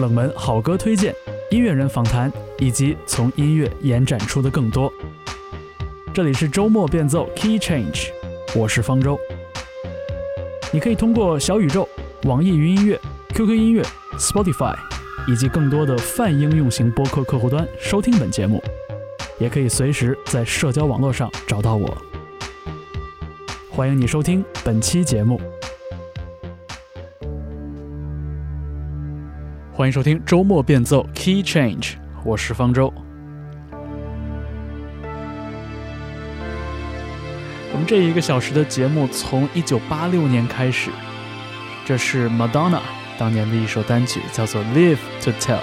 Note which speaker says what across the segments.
Speaker 1: 冷门好歌推荐、音乐人访谈，以及从音乐延展出的更多。这里是周末变奏 Key Change，我是方舟。你可以通过小宇宙、网易云音乐、QQ 音乐、Spotify 以及更多的泛应用型播客客户端收听本节目，也可以随时在社交网络上找到我。欢迎你收听本期节目。欢迎收听周末变奏 Key Change，我是方舟。我们这一个小时的节目从一九八六年开始，这是 Madonna 当年的一首单曲，叫做《Live to Tell》。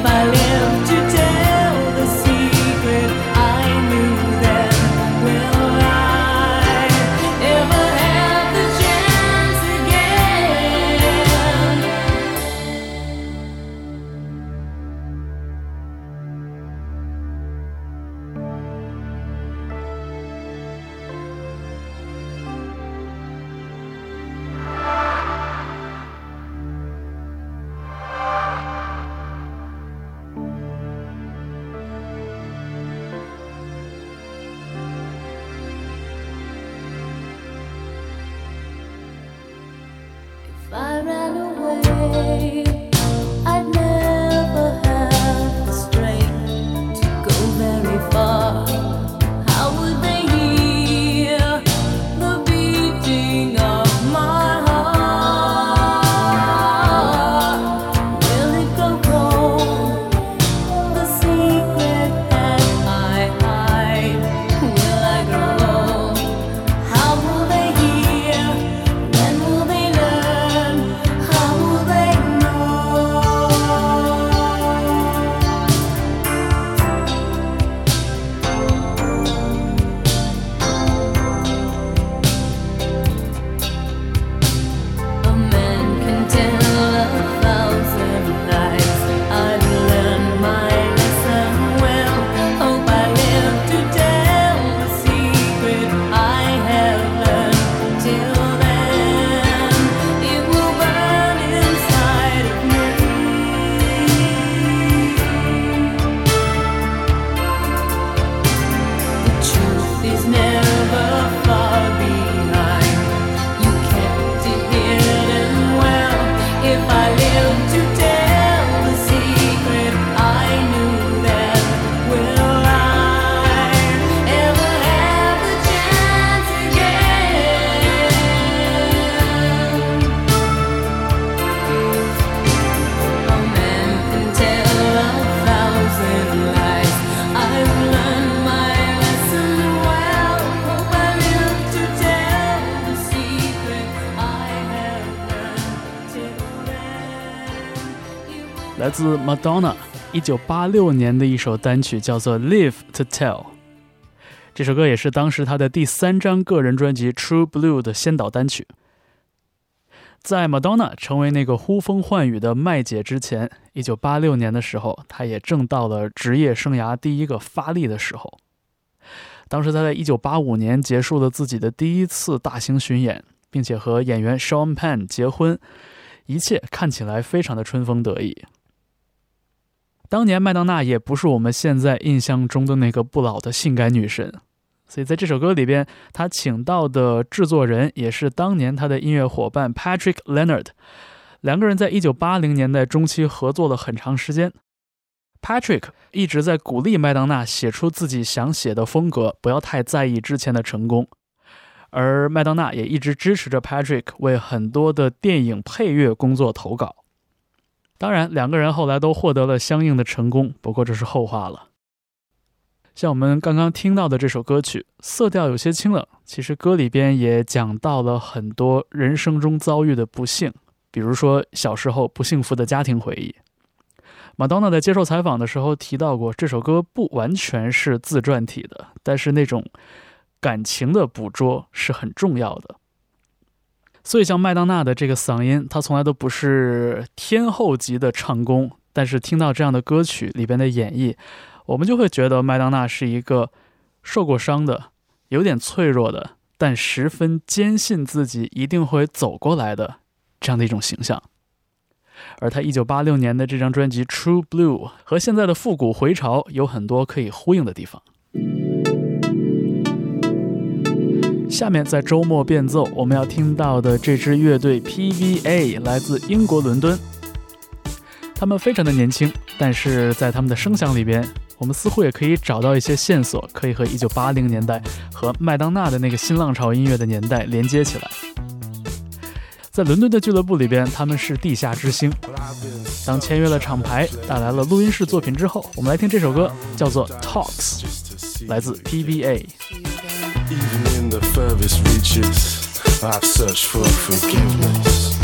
Speaker 2: my.
Speaker 3: never 自 Madonna，一九八六年的一首单曲叫做《Live to Tell》。这首歌也是当时她的第三张个人专辑《True Blue》的先导单曲。在 Madonna 成为那个呼风唤雨的麦姐之前，一九八六年的时候，她也正到了职业生涯第一个发力的时候。当时她在一九八五年结束了自己的第一次大型巡演，并且和演员 Sean Penn 结婚，一切看起来非常的春风得意。当年麦当娜也不是我们现在印象中的那个不老的性感女神，所以在这首歌里边，她请到的制作人也是当年她的音乐伙伴 Patrick Leonard，两个人在一九八零年代中期合作了很长时间。Patrick 一直在鼓励麦当娜写出自己想写的风格，不要太在意之前的成功，而麦当娜也一直支持着 Patrick 为很多的电影配乐工作投稿。当然，两个人后来都获得了相应的成功，不过这是后话了。像我们刚刚听到的这首歌曲，色调有些清冷，其实歌里边也讲到了很多人生中遭遇的不幸，比如说小时候不幸福的家庭回忆。马当娜在接受采访的时候提到过，这首歌不完全是自传体的，但是那种感情的捕捉是很重要的。所以，像麦当娜的这个嗓音，她从来都不是天后级的唱功。但是，听到这样的歌曲里边的演绎，我们就会觉得麦当娜是一个受过伤的、有点脆弱的，但十分坚信自己一定会走过来的这样的一种形象。而她1986年的这张专辑《True Blue》和现在的复古回潮有很多可以呼应的地方。下面在周末变奏，我们要听到的这支乐队 PVA 来自英国伦敦。他们非常的年轻，但是在他们的声响里边，我们似乎也可以找到一些线索，可以和1980年代和麦当娜的那个新浪潮音乐的年代连接起来。在伦敦的俱乐部里边，他们是地下之星。当签约了厂牌，带来了录音室作品之后，我们来听这首歌，叫做 Talks，来自 PVA。Even in the furthest reaches, I've searched for forgiveness.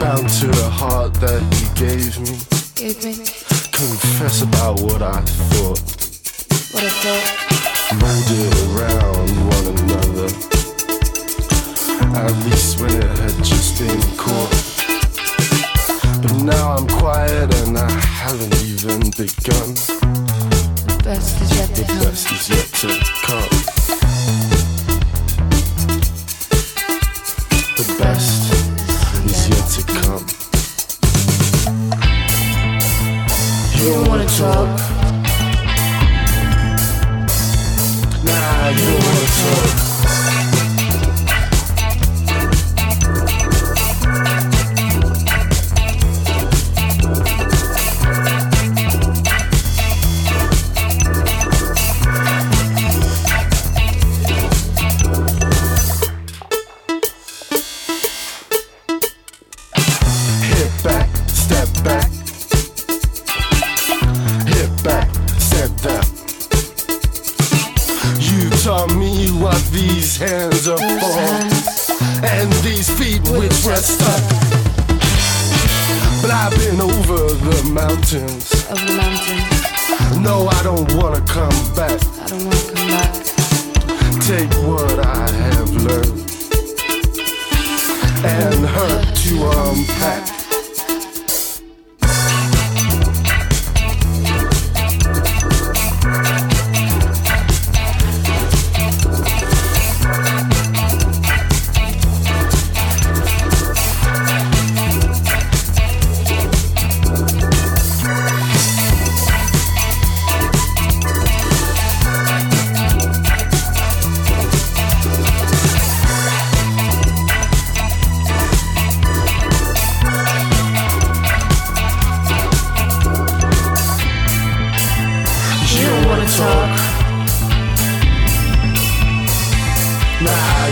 Speaker 3: Bound to the heart that he gave me. Gave me. Confess about what I thought what I thought. Around one another. At least when it had just been caught. But now I'm quiet and I haven't even begun. The best is yet to come. The best is yet to come.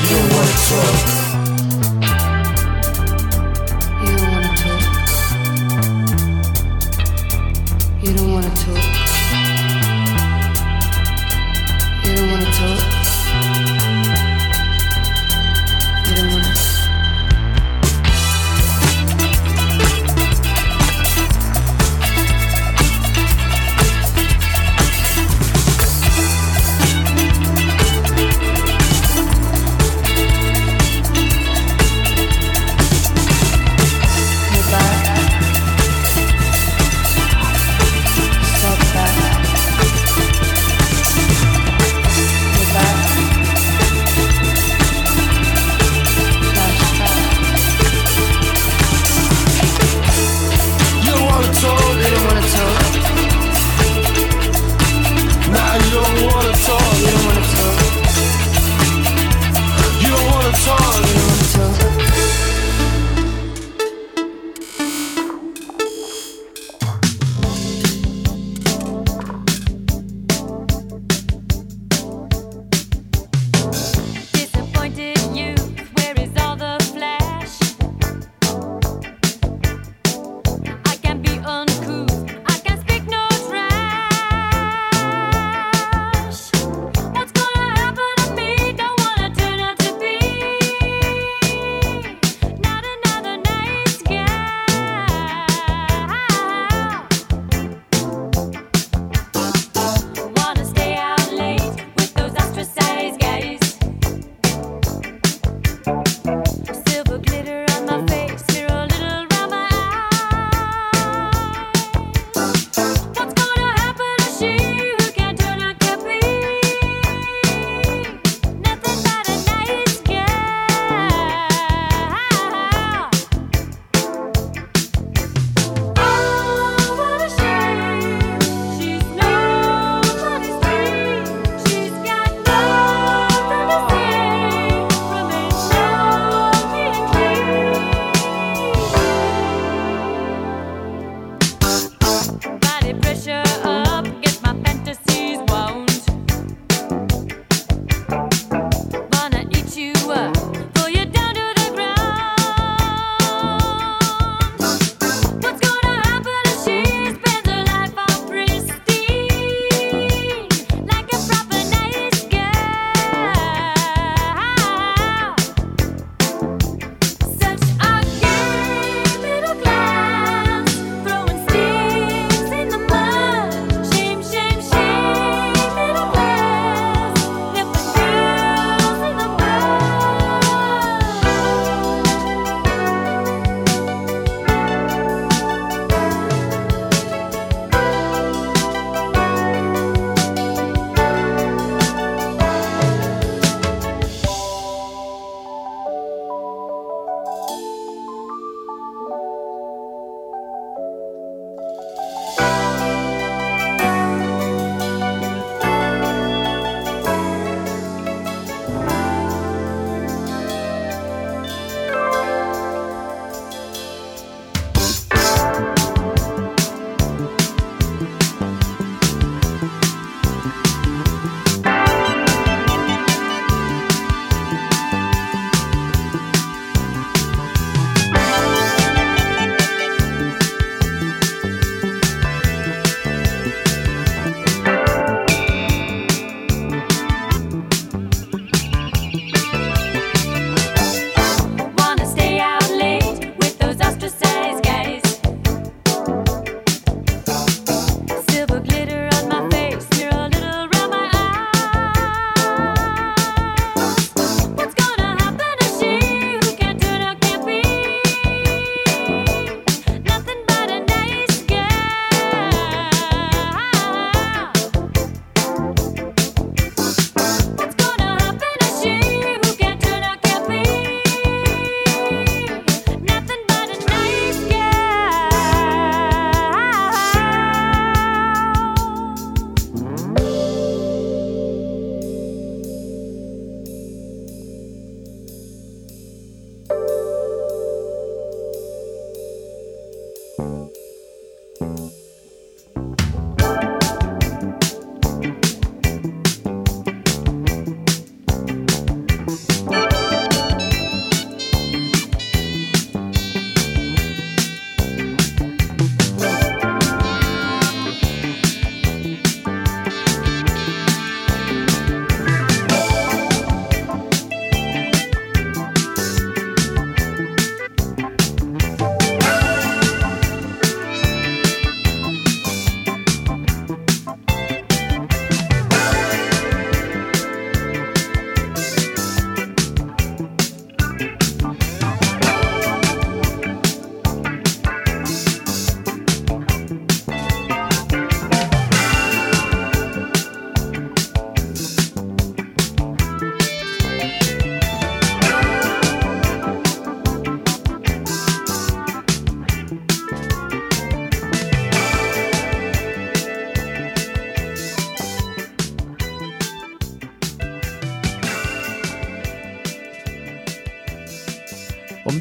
Speaker 3: you
Speaker 4: work taught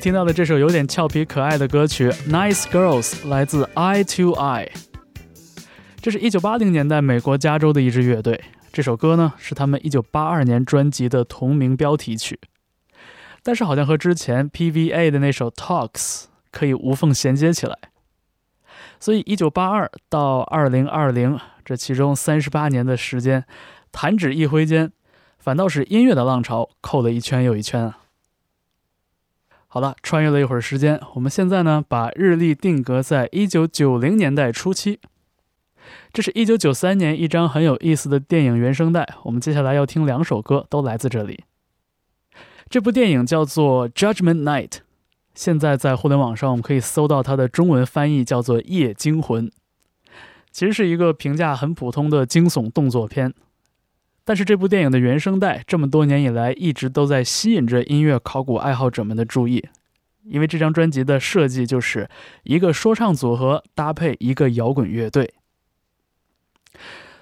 Speaker 3: 听到的这首有点俏皮可爱的歌曲《Nice Girls》来自 I to I，这是一九八零年代美国加州的一支乐队。这首歌呢是他们一九八二年专辑的同名标题曲，但是好像和之前 PVA 的那首 Talks 可以无缝衔接起来。所以一九八二到二零二零这其中三十八年的时间，弹指一挥间，反倒是音乐的浪潮扣了一圈又一圈啊。好了，穿越了一会儿时间，我们现在呢把日历定格在一九九零年代初期。这是一九九三年一张很有意思的电影原声带。我们接下来要听两首歌，都来自这里。这部电影叫做《Judgment Night》，现在在互联网上我们可以搜到它的中文翻译叫做《夜惊魂》，其实是一个评价很普通的惊悚动作片。但是这部电影的原声带这么多年以来一直都在吸引着音乐考古爱好者们的注意，因为这张专辑的设计就是一个说唱组合搭配一个摇滚乐队。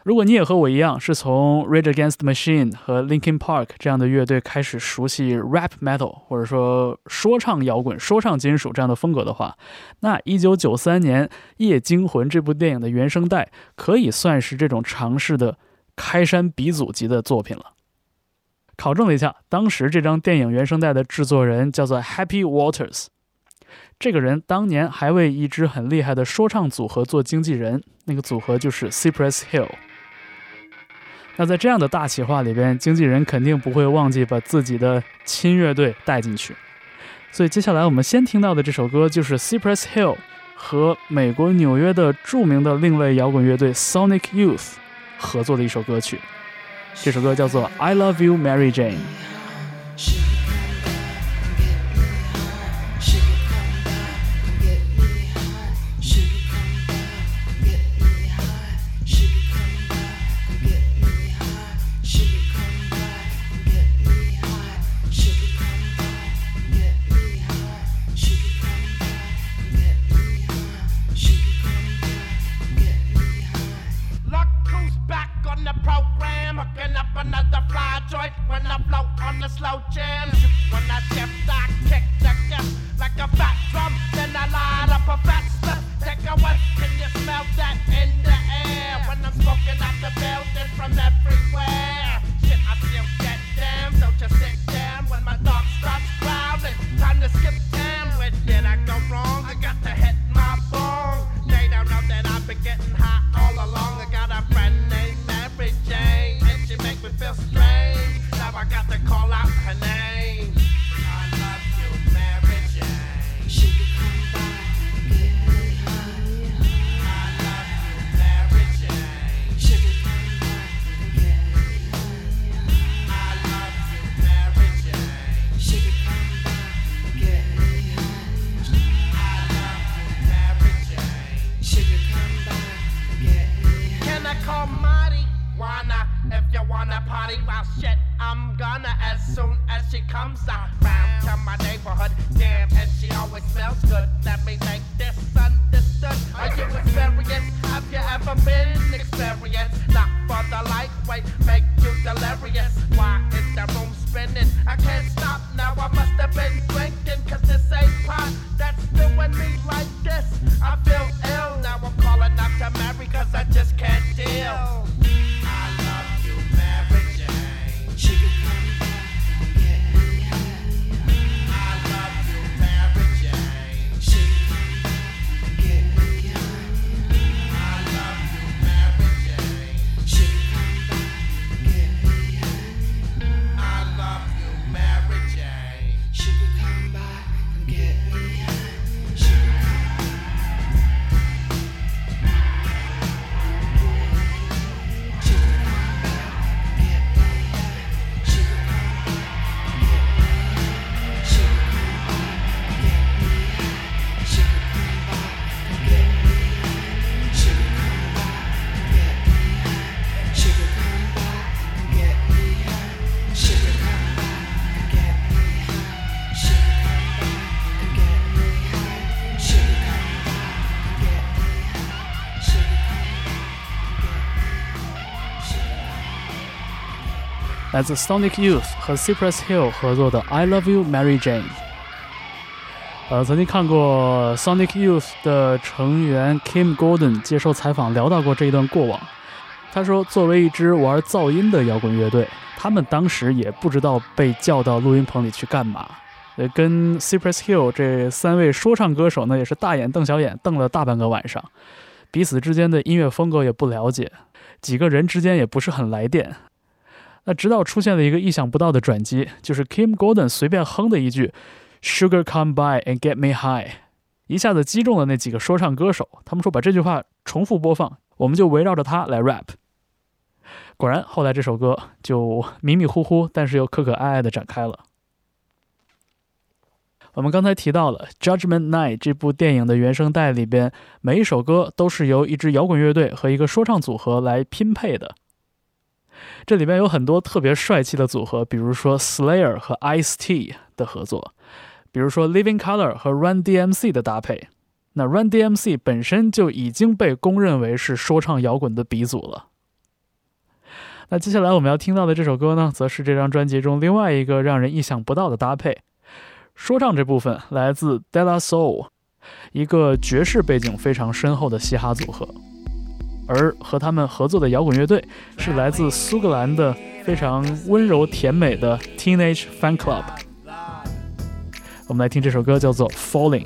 Speaker 3: 如果你也和我一样是从 Rage Against Machine 和 Linkin Park 这样的乐队开始熟悉 Rap Metal 或者说说唱摇滚、说唱金属这样的风格的话，那1993年《夜惊魂》这部电影的原声带可以算是这种尝试的。开山鼻祖级的作品了。考证了一下，当时这张电影原声带的制作人叫做 Happy Waters，这个人当年还为一支很厉害的说唱组合做经纪人，那个组合就是 Cypress Hill。那在这样的大企划里边，经纪人肯定不会忘记把自己的亲乐队带进去。所以接下来我们先听到的这首歌就是 Cypress Hill 和美国纽约的著名的另类摇滚乐队 Sonic Youth。合作的一首歌曲，这首歌叫做《I Love You, Mary Jane》。
Speaker 5: program, hooking up another fly joint when I float on the slow jam. When I shift, I kick the gift like a fat drum, then I light up a fat slip. Take a whiff, can you smell that in the air? When I'm smoking out the building from everywhere. Shit, I still get down, don't you sit down when my dog starts growling. Time to skip down.
Speaker 3: 来自 Sonic Youth 和 Cypress Hill 合作的《I Love You, Mary Jane》。呃，曾经看过 Sonic Youth 的成员 Kim Gordon 接受采访，聊到过这一段过往。他说，作为一支玩噪音的摇滚乐队，他们当时也不知道被叫到录音棚里去干嘛。呃，跟 Cypress Hill 这三位说唱歌手呢，也是大眼瞪小眼，瞪了大半个晚上。彼此之间的音乐风格也不了解，几个人之间也不是很来电。那直到出现了一个意想不到的转机，就是 Kim Gordon 随便哼的一句 “Sugar come by and get me high”，一下子击中了那几个说唱歌手。他们说把这句话重复播放，我们就围绕着它来 rap。果然，后来这首歌就迷迷糊糊，但是又可可爱爱的展开了。我们刚才提到了《Judgment Night》这部电影的原声带里边，每一首歌都是由一支摇滚乐队和一个说唱组合来拼配的。这里面有很多特别帅气的组合，比如说 Slayer 和 Ice T 的合作，比如说 Living Color 和 Run DMC 的搭配。那 Run DMC 本身就已经被公认为是说唱摇滚的鼻祖了。那接下来我们要听到的这首歌呢，则是这张专辑中另外一个让人意想不到的搭配。说唱这部分来自 Della Soul，一个爵士背景非常深厚的嘻哈组合，而和他们合作的摇滚乐队是来自苏格兰的非常温柔甜美的 Teenage Fan Club。我们来听这首歌，叫做《Falling》。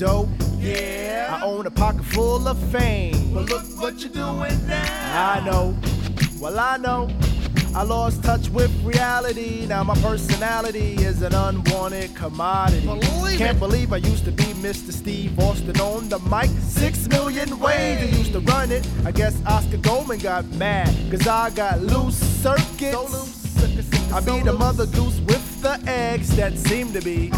Speaker 6: Dope. Yeah. I own a pocket full of fame.
Speaker 7: But look what you're doing now.
Speaker 6: I know. Well, I know. I lost touch with reality. Now my personality is an unwanted commodity.
Speaker 7: Believe
Speaker 6: Can't
Speaker 7: it.
Speaker 6: believe I used to be Mr. Steve Austin on the mic. Six million ways I used to run it. I guess Oscar Goldman got mad. Cause I got loose circuits.
Speaker 7: So loose.
Speaker 6: I be the mother goose with the eggs that seem to be.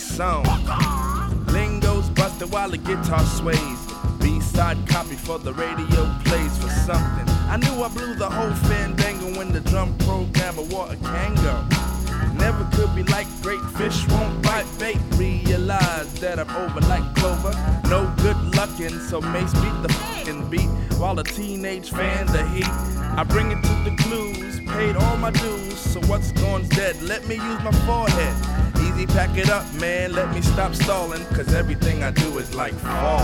Speaker 7: Song. Lingo's busted while the guitar sways. Stop stalling, cause everything I do is like falling.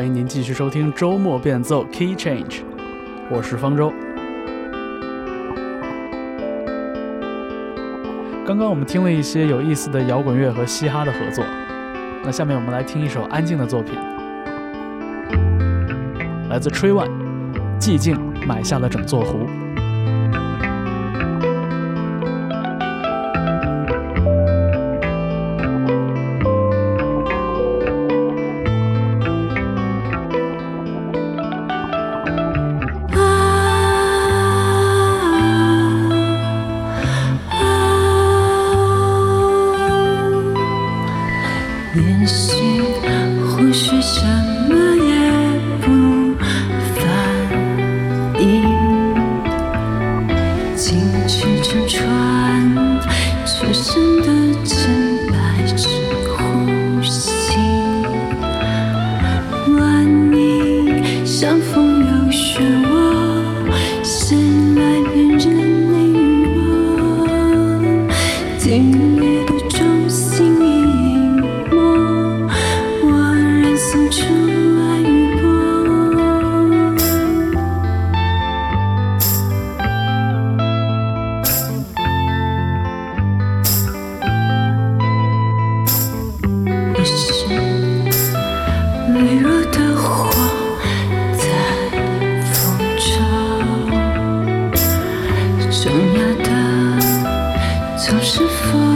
Speaker 1: 欢迎您继续收听周末变奏 Key Change，我是方舟。刚刚我们听了一些有意思的摇滚乐和嘻哈的合作，那下面我们来听一首安静的作品，来自 Tree One，寂静买下了整座湖。重要的总是风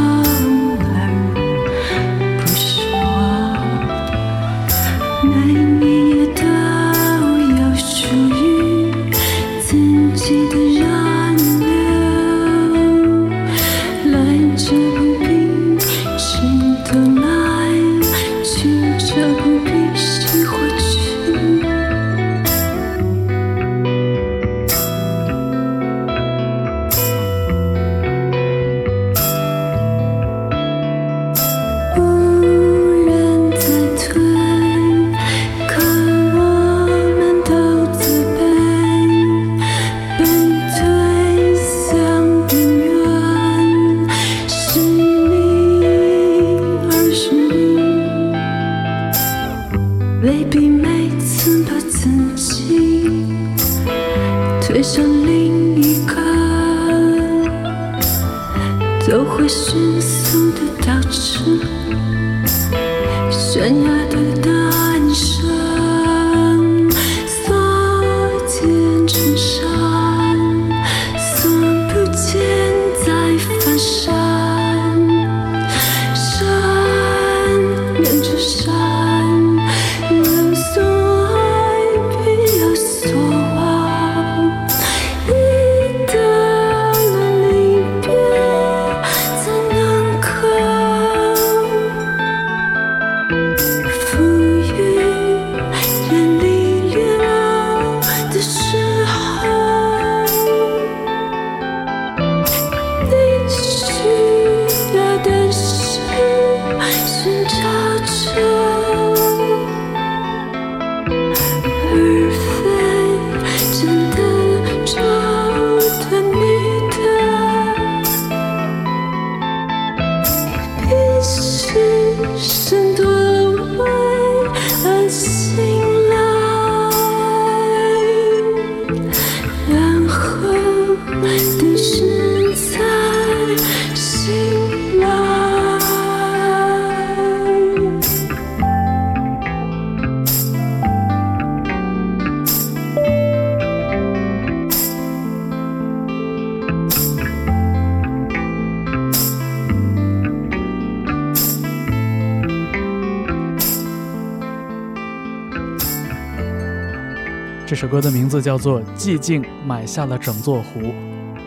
Speaker 1: 歌的名字叫做《寂静买下了整座湖》，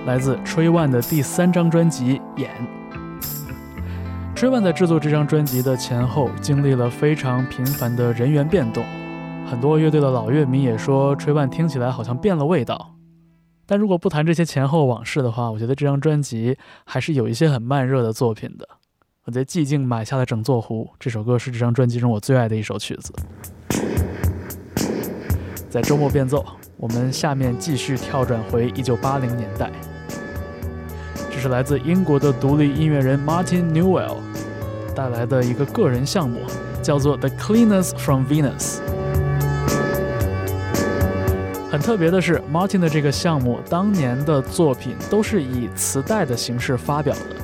Speaker 1: 来自 Tree One 的第三张专辑《眼》。Tree One 在制作这张专辑的前后经历了非常频繁的人员变动，很多乐队的老乐迷也说 Tree One 听起来好像变了味道。但如果不谈这些前后往事的话，我觉得这张专辑还是有一些很慢热的作品的。我在《寂静买下了整座湖》这首歌是这张专辑中我最爱的一首曲子。在周末变奏，我们下面继续跳转回一九八零年代。这是来自英国的独立音乐人 Martin Newell 带来的一个个人项目，叫做《The Cleaners from Venus》。
Speaker 8: 很特别的是，Martin 的这个项目当年的作品都是以磁带的形式发表的，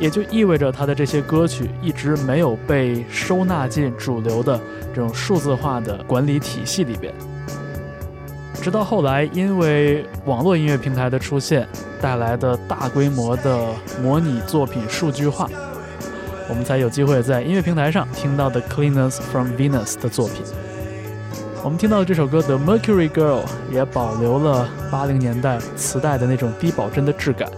Speaker 8: 也就意味着他的这些歌曲一直没有被收纳进主流的这种数字化的管理体系里边。直到后来，因为网络音乐平台的出现带来的大规模的模拟作品数据化，我们才有机会在音乐平台上听到的 Cleaners from Venus 的作品。我们听到的这首歌的《Mercury Girl》也保留了八零年代磁带的那种低保真的质感。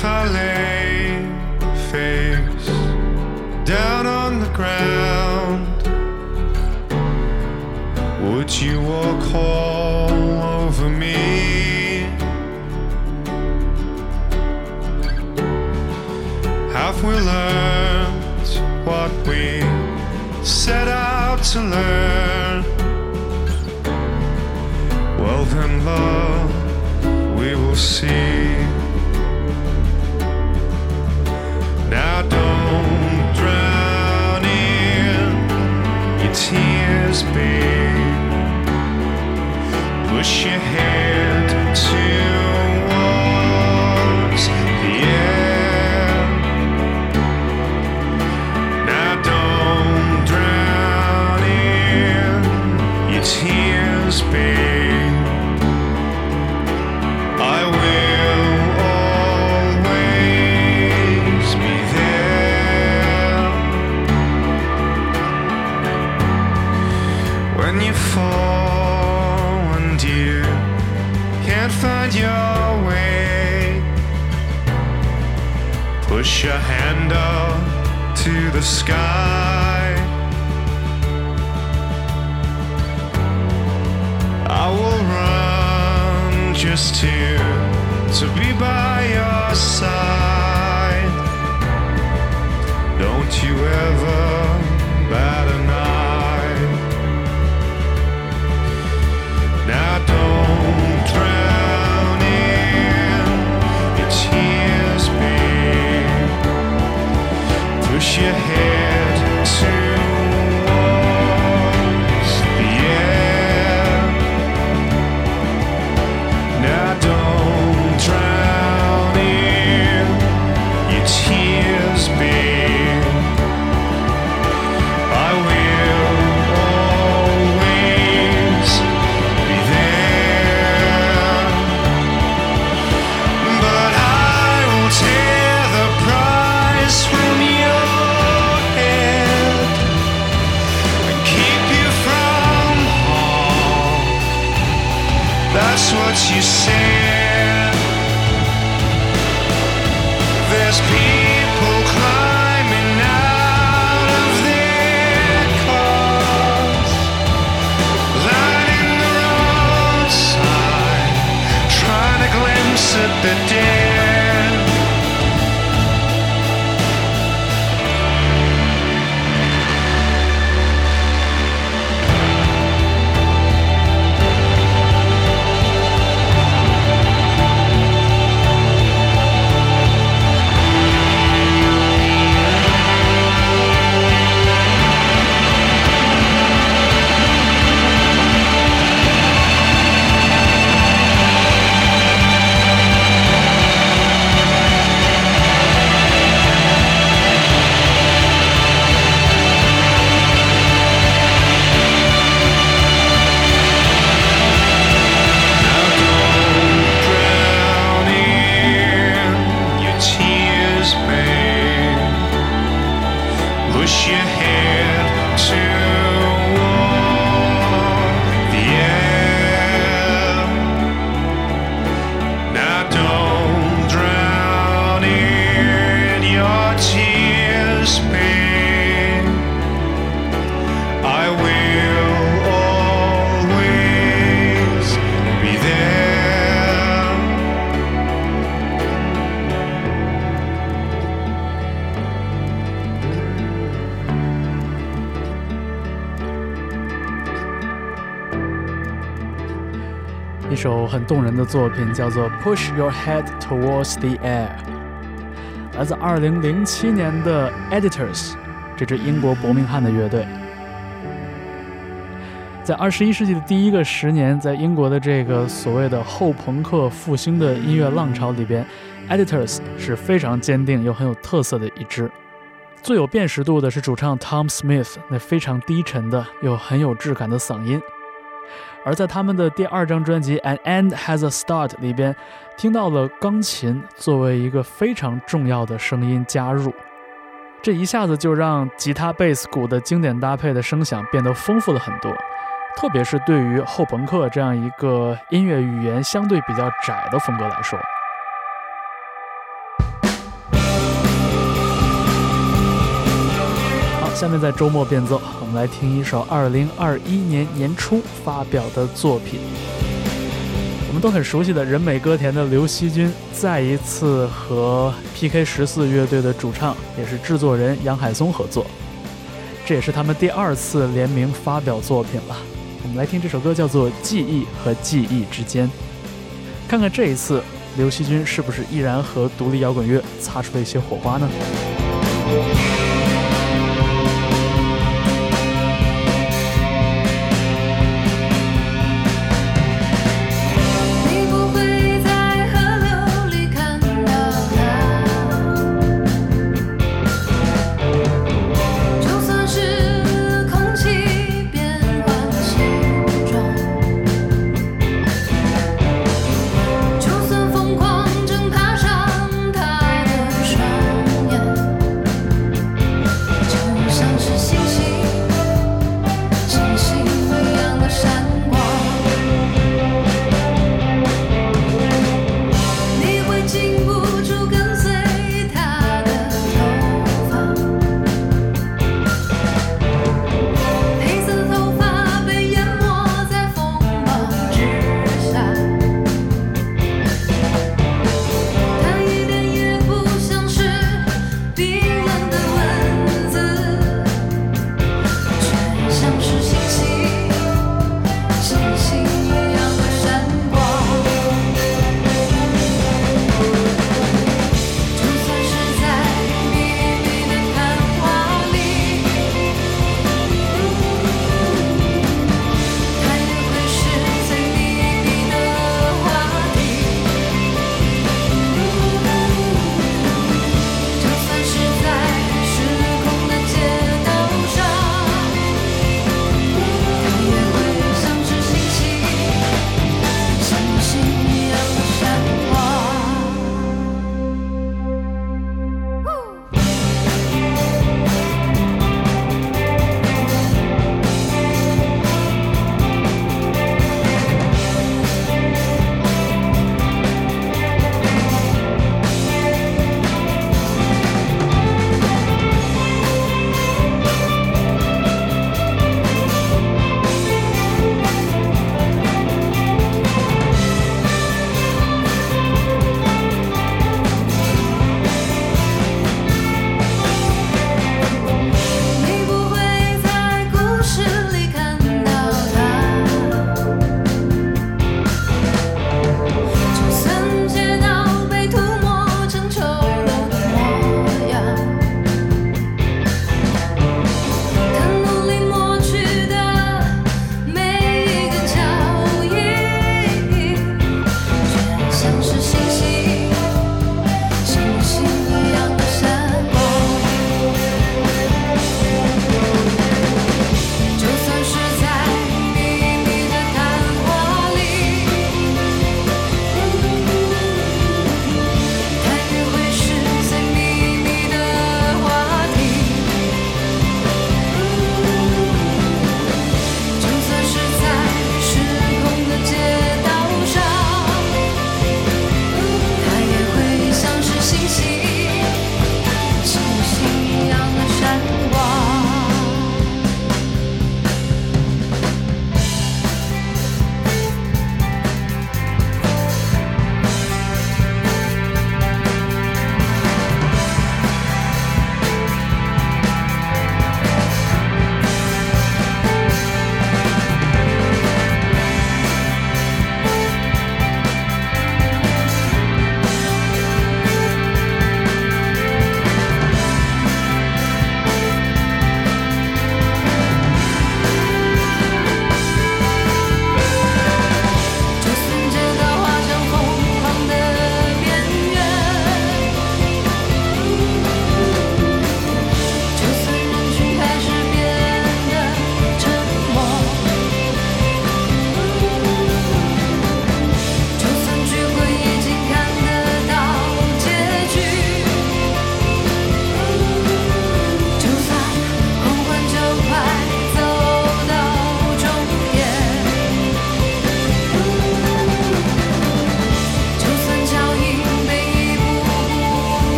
Speaker 9: falling. 作品，叫做《Push Your Head Towards the Air》，来自2007年的 Editors 这支英国伯明翰的乐队。在二十一世纪的第一个十年，在英国的这个所谓的后朋克复兴的音乐浪潮里边，Editors 是非常坚定又很有特色的一支。最有辨识度的是主唱 Tom Smith 那非常低沉的又很有质感的嗓音。而在他们的第二张专辑《An End Has a Start》里边，听到了钢琴作为一个非常重要的声音加入，这一下子就让吉他、贝斯、鼓的经典搭配的声响变得丰富了很多。特别是对于后朋克这样一个音乐语言相对比较窄的风格来说。下面在周末变奏，我们来听一首2021年年初发表的作品。我们都很熟悉的人美歌甜的刘惜君，再一次和 PK 十四乐队的主唱，也是制作人杨海松合作，这也是他们第二次联名发表作品了。我们来听这首歌，叫做《记忆和记忆之间》，看看这一次刘惜君是不是依然和独立摇滚乐擦出了一些火花呢？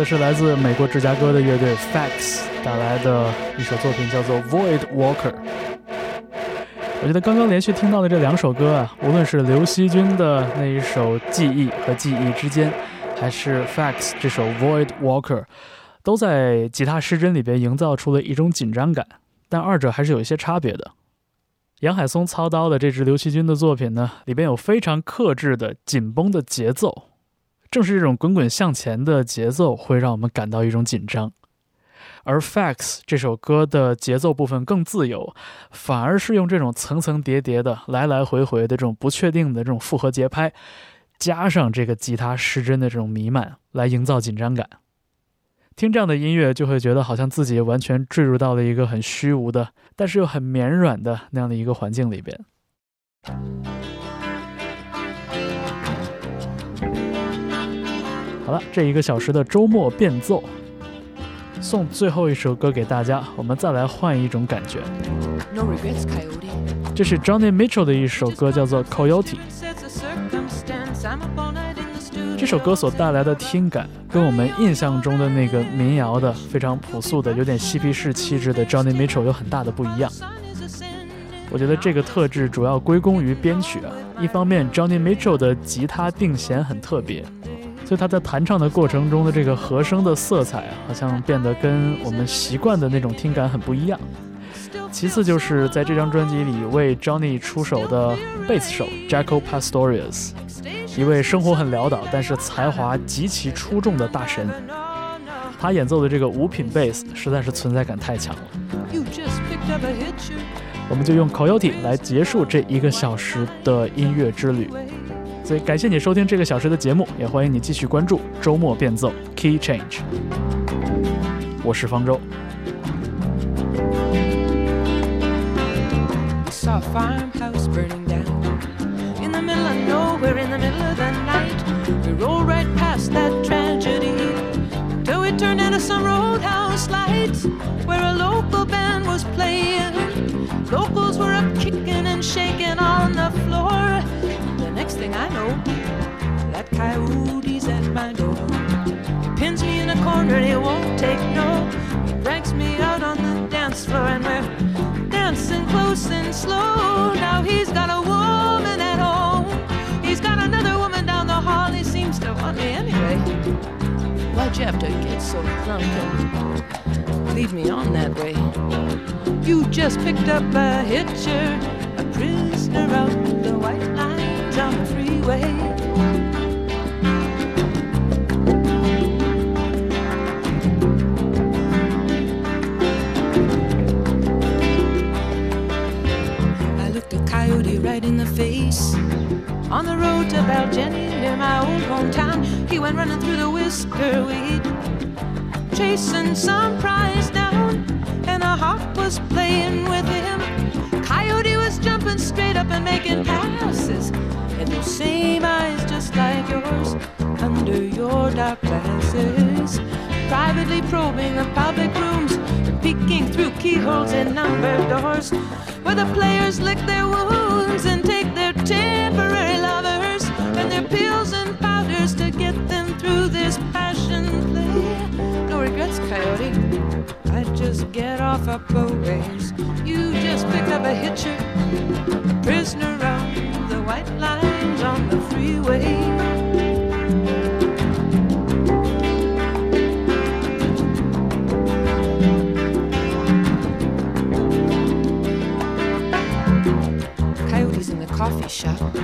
Speaker 10: 的
Speaker 3: 是来自美国芝加哥的乐队 Facts 带来的一首作品，叫做《Void Walker》。我觉得刚刚连续听到的这两首歌啊，无论是刘惜君的那一首《记忆》和《记忆》之间，还是 Facts 这首《Void Walker》，都在吉他失真里边营造出了一种紧张感，但二者还是有一些差别的。杨海松操刀的这支刘惜君的作品呢，里边有非常克制的紧绷的节奏，正是这种滚滚向前的节奏会让我们感到一种紧张。而 Facts 这首歌的节奏部分更自由，反而是用这种层层叠叠的、来来回回的这种不确定的这种复合节拍，加上这个吉他失真的这种弥漫，来营造紧张感。听这样的音乐，就会觉得好像自己完全坠入到了一个很虚无的，但是又很绵软的那样的一个环境里边。好了这一个小时的周末变奏。送最后一首歌给大家我们再来换一种感觉。这是 johnny mitchell 的一首歌叫做 coyote 这首歌所带来的听感跟我们印象中的那个民谣的非常朴素的有点嬉皮士气质的 johnny mitchell 有很大的不一样。我觉得这个特质主要归功于编曲啊。一方面 johnny mitchell 的吉他定弦很特别所以他在弹唱的过程中的这个和声的色彩啊，好像变得跟我们习惯的那种听感很不一样。其次就是在这张专辑里为 Johnny 出手的贝斯手 Jaco Pastorius，一位生活很潦倒但是才华极其出众的大神。他演奏的这个五品贝斯实在是存在感太强了。我们就用 Coyote 来结束这一个小时的音乐之旅。所以感谢你收听这个小时的节目，也欢迎你继续关注周末变奏 Key Change。我是方舟。
Speaker 11: We saw a coyote's at my door. He pins me in a corner and he won't take no. He drags me out on the dance floor and we're dancing close and slow. Now he's got a woman at home. He's got another woman down the hall. He seems to want me anyway. Why'd you have to get so drunk and lead me on that way? You just picked up a hitcher, a prisoner out the white lines on the freeway. Face. On the road to Baljenny near my old hometown, he went running through the whisker weed, chasing some prize down, and a hawk was playing with him. Coyote was jumping straight up and making passes, and those same eyes just like yours under your dark glasses, privately probing the public rooms, peeking through keyholes and numbered doors, where the players lick their wounds and take their temporary lovers and their pills and powders to get them through this passion play. No regrets, Coyote. I just get off a ways. You just pick up a hitcher, a prisoner on the white lines shop.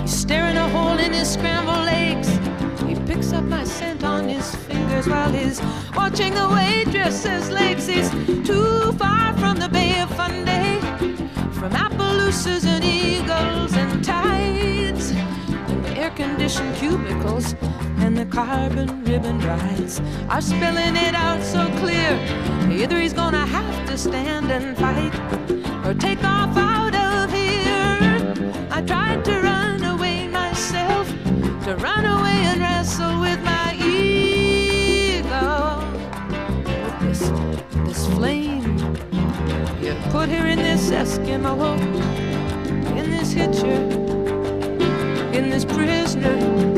Speaker 11: He's staring a hole in his scrambled eggs. He picks up my scent on his fingers while he's watching the waitress's legs. He's too far from the Bay of Fundy, from Appaloosas and eagles and tides, and the air-conditioned cubicles and the carbon ribbon rides are spelling it out so clear. Either he's gonna have to stand and fight or take off out to run away and wrestle with my ego. This, this flame, you put here in this Eskimo, in this hitcher, in this prisoner.